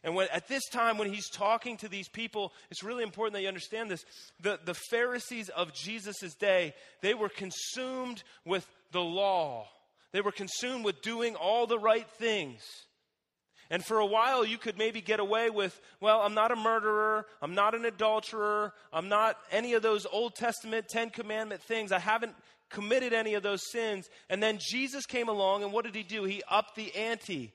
And when, at this time, when he's talking to these people, it's really important that you understand this. The, the Pharisees of Jesus' day, they were consumed with the law, they were consumed with doing all the right things. And for a while, you could maybe get away with, well, I'm not a murderer. I'm not an adulterer. I'm not any of those Old Testament Ten Commandment things. I haven't committed any of those sins. And then Jesus came along, and what did he do? He upped the ante.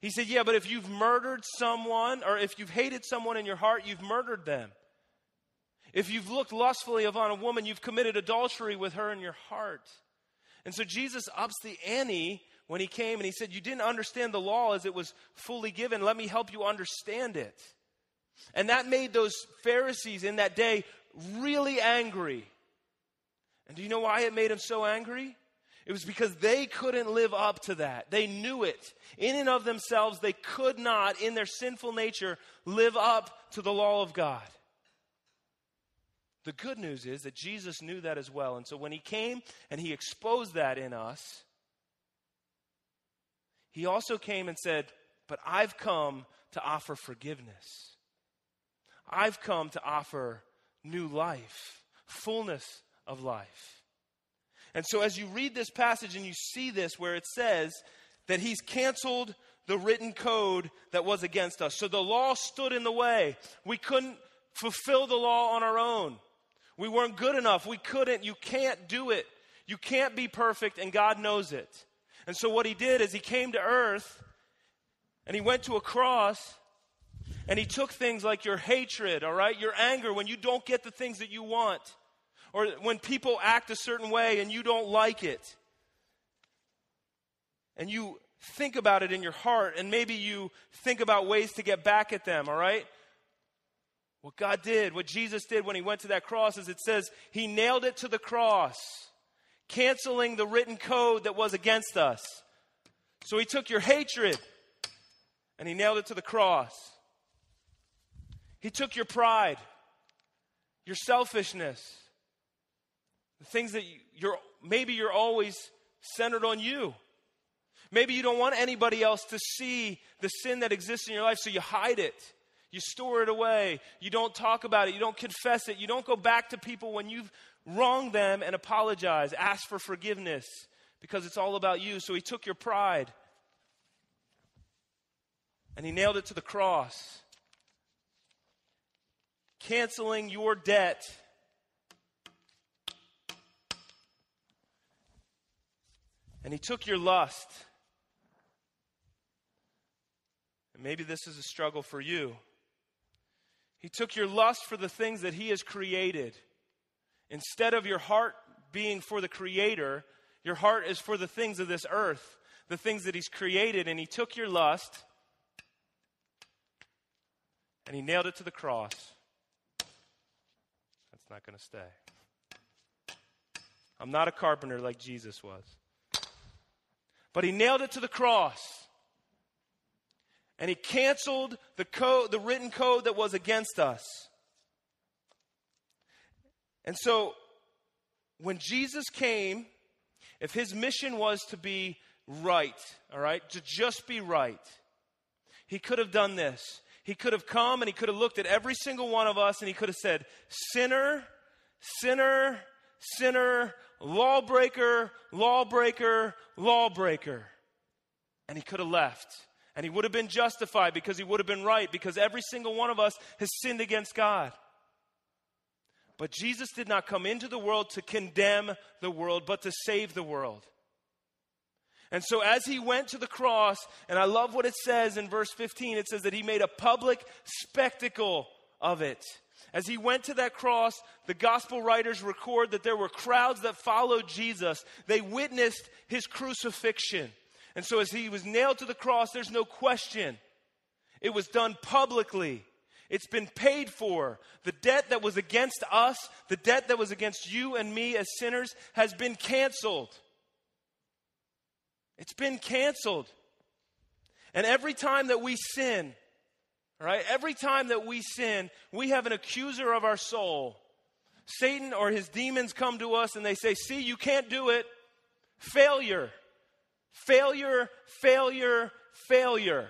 He said, Yeah, but if you've murdered someone, or if you've hated someone in your heart, you've murdered them. If you've looked lustfully upon a woman, you've committed adultery with her in your heart. And so Jesus ups the ante when he came and he said, You didn't understand the law as it was fully given. Let me help you understand it. And that made those Pharisees in that day really angry. And do you know why it made them so angry? It was because they couldn't live up to that. They knew it. In and of themselves, they could not, in their sinful nature, live up to the law of God. The good news is that Jesus knew that as well. And so when he came and he exposed that in us, he also came and said, But I've come to offer forgiveness. I've come to offer new life, fullness of life. And so, as you read this passage and you see this, where it says that he's canceled the written code that was against us. So the law stood in the way. We couldn't fulfill the law on our own. We weren't good enough. We couldn't. You can't do it. You can't be perfect, and God knows it. And so, what he did is he came to earth and he went to a cross and he took things like your hatred, all right, your anger when you don't get the things that you want or when people act a certain way and you don't like it. And you think about it in your heart, and maybe you think about ways to get back at them, all right? What God did, what Jesus did when he went to that cross, is it says he nailed it to the cross, canceling the written code that was against us. So he took your hatred and he nailed it to the cross. He took your pride, your selfishness, the things that you're maybe you're always centered on you. Maybe you don't want anybody else to see the sin that exists in your life, so you hide it. You store it away. You don't talk about it. You don't confess it. You don't go back to people when you've wronged them and apologize. Ask for forgiveness because it's all about you. So he took your pride and he nailed it to the cross, canceling your debt. And he took your lust. And maybe this is a struggle for you. He took your lust for the things that He has created. Instead of your heart being for the Creator, your heart is for the things of this earth, the things that He's created. And He took your lust and He nailed it to the cross. That's not going to stay. I'm not a carpenter like Jesus was. But He nailed it to the cross and he canceled the code, the written code that was against us. And so, when Jesus came, if his mission was to be right, all right, to just be right, he could have done this. He could have come and he could have looked at every single one of us and he could have said, Sinner, sinner, sinner, lawbreaker, lawbreaker, lawbreaker. And he could have left. And he would have been justified because he would have been right because every single one of us has sinned against God. But Jesus did not come into the world to condemn the world, but to save the world. And so, as he went to the cross, and I love what it says in verse 15, it says that he made a public spectacle of it. As he went to that cross, the gospel writers record that there were crowds that followed Jesus. They witnessed his crucifixion. And so, as he was nailed to the cross, there's no question. It was done publicly. It's been paid for. The debt that was against us, the debt that was against you and me as sinners, has been canceled. It's been canceled. And every time that we sin, right, every time that we sin, we have an accuser of our soul. Satan or his demons come to us and they say, See, you can't do it. Failure. Failure, failure, failure.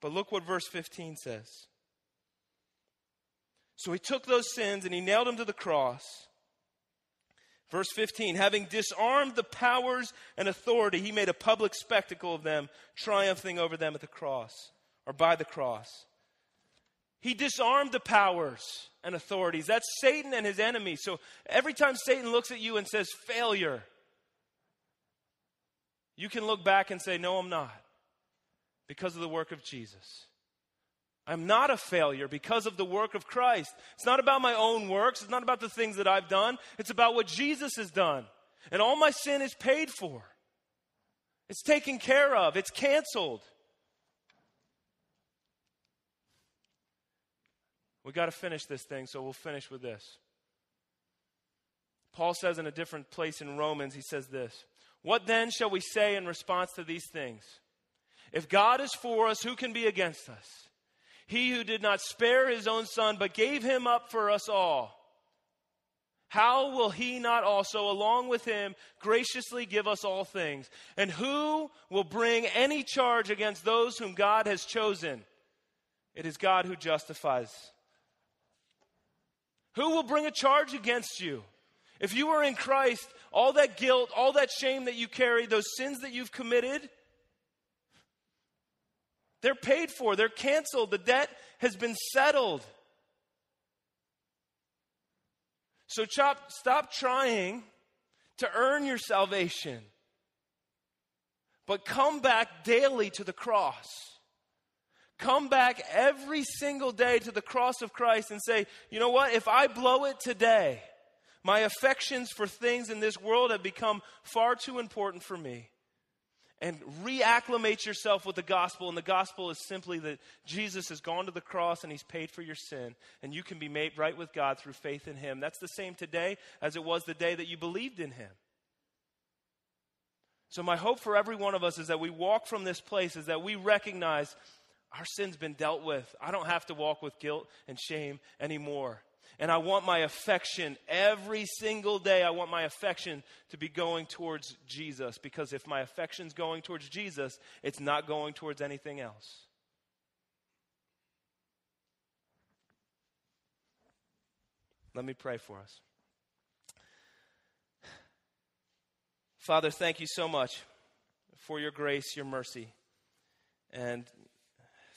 But look what verse 15 says. So he took those sins and he nailed them to the cross. Verse 15, having disarmed the powers and authority, he made a public spectacle of them, triumphing over them at the cross, or by the cross. He disarmed the powers and authorities. That's Satan and his enemies. So every time Satan looks at you and says failure, you can look back and say, No, I'm not, because of the work of Jesus. I'm not a failure because of the work of Christ. It's not about my own works, it's not about the things that I've done, it's about what Jesus has done. And all my sin is paid for, it's taken care of, it's canceled. We got to finish this thing, so we'll finish with this. Paul says in a different place in Romans, he says this what then shall we say in response to these things? If God is for us, who can be against us? He who did not spare his own son, but gave him up for us all, how will he not also, along with him, graciously give us all things? And who will bring any charge against those whom God has chosen? It is God who justifies. Who will bring a charge against you? If you are in Christ, all that guilt, all that shame that you carry, those sins that you've committed, they're paid for, they're canceled, the debt has been settled. So chop, stop trying to earn your salvation, but come back daily to the cross. Come back every single day to the cross of Christ and say, you know what? If I blow it today, my affections for things in this world have become far too important for me. And reacclimate yourself with the gospel. And the gospel is simply that Jesus has gone to the cross and he's paid for your sin. And you can be made right with God through faith in him. That's the same today as it was the day that you believed in him. So, my hope for every one of us is that we walk from this place, is that we recognize our sin's been dealt with. I don't have to walk with guilt and shame anymore. And I want my affection every single day. I want my affection to be going towards Jesus because if my affection's going towards Jesus, it's not going towards anything else. Let me pray for us. Father, thank you so much for your grace, your mercy. And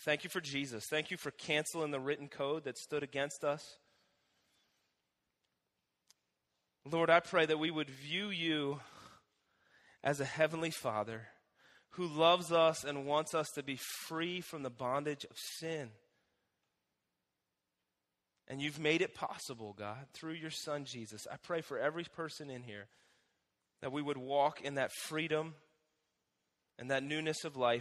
thank you for Jesus. Thank you for canceling the written code that stood against us. Lord, I pray that we would view you as a heavenly Father who loves us and wants us to be free from the bondage of sin. And you've made it possible, God, through your Son, Jesus. I pray for every person in here that we would walk in that freedom and that newness of life.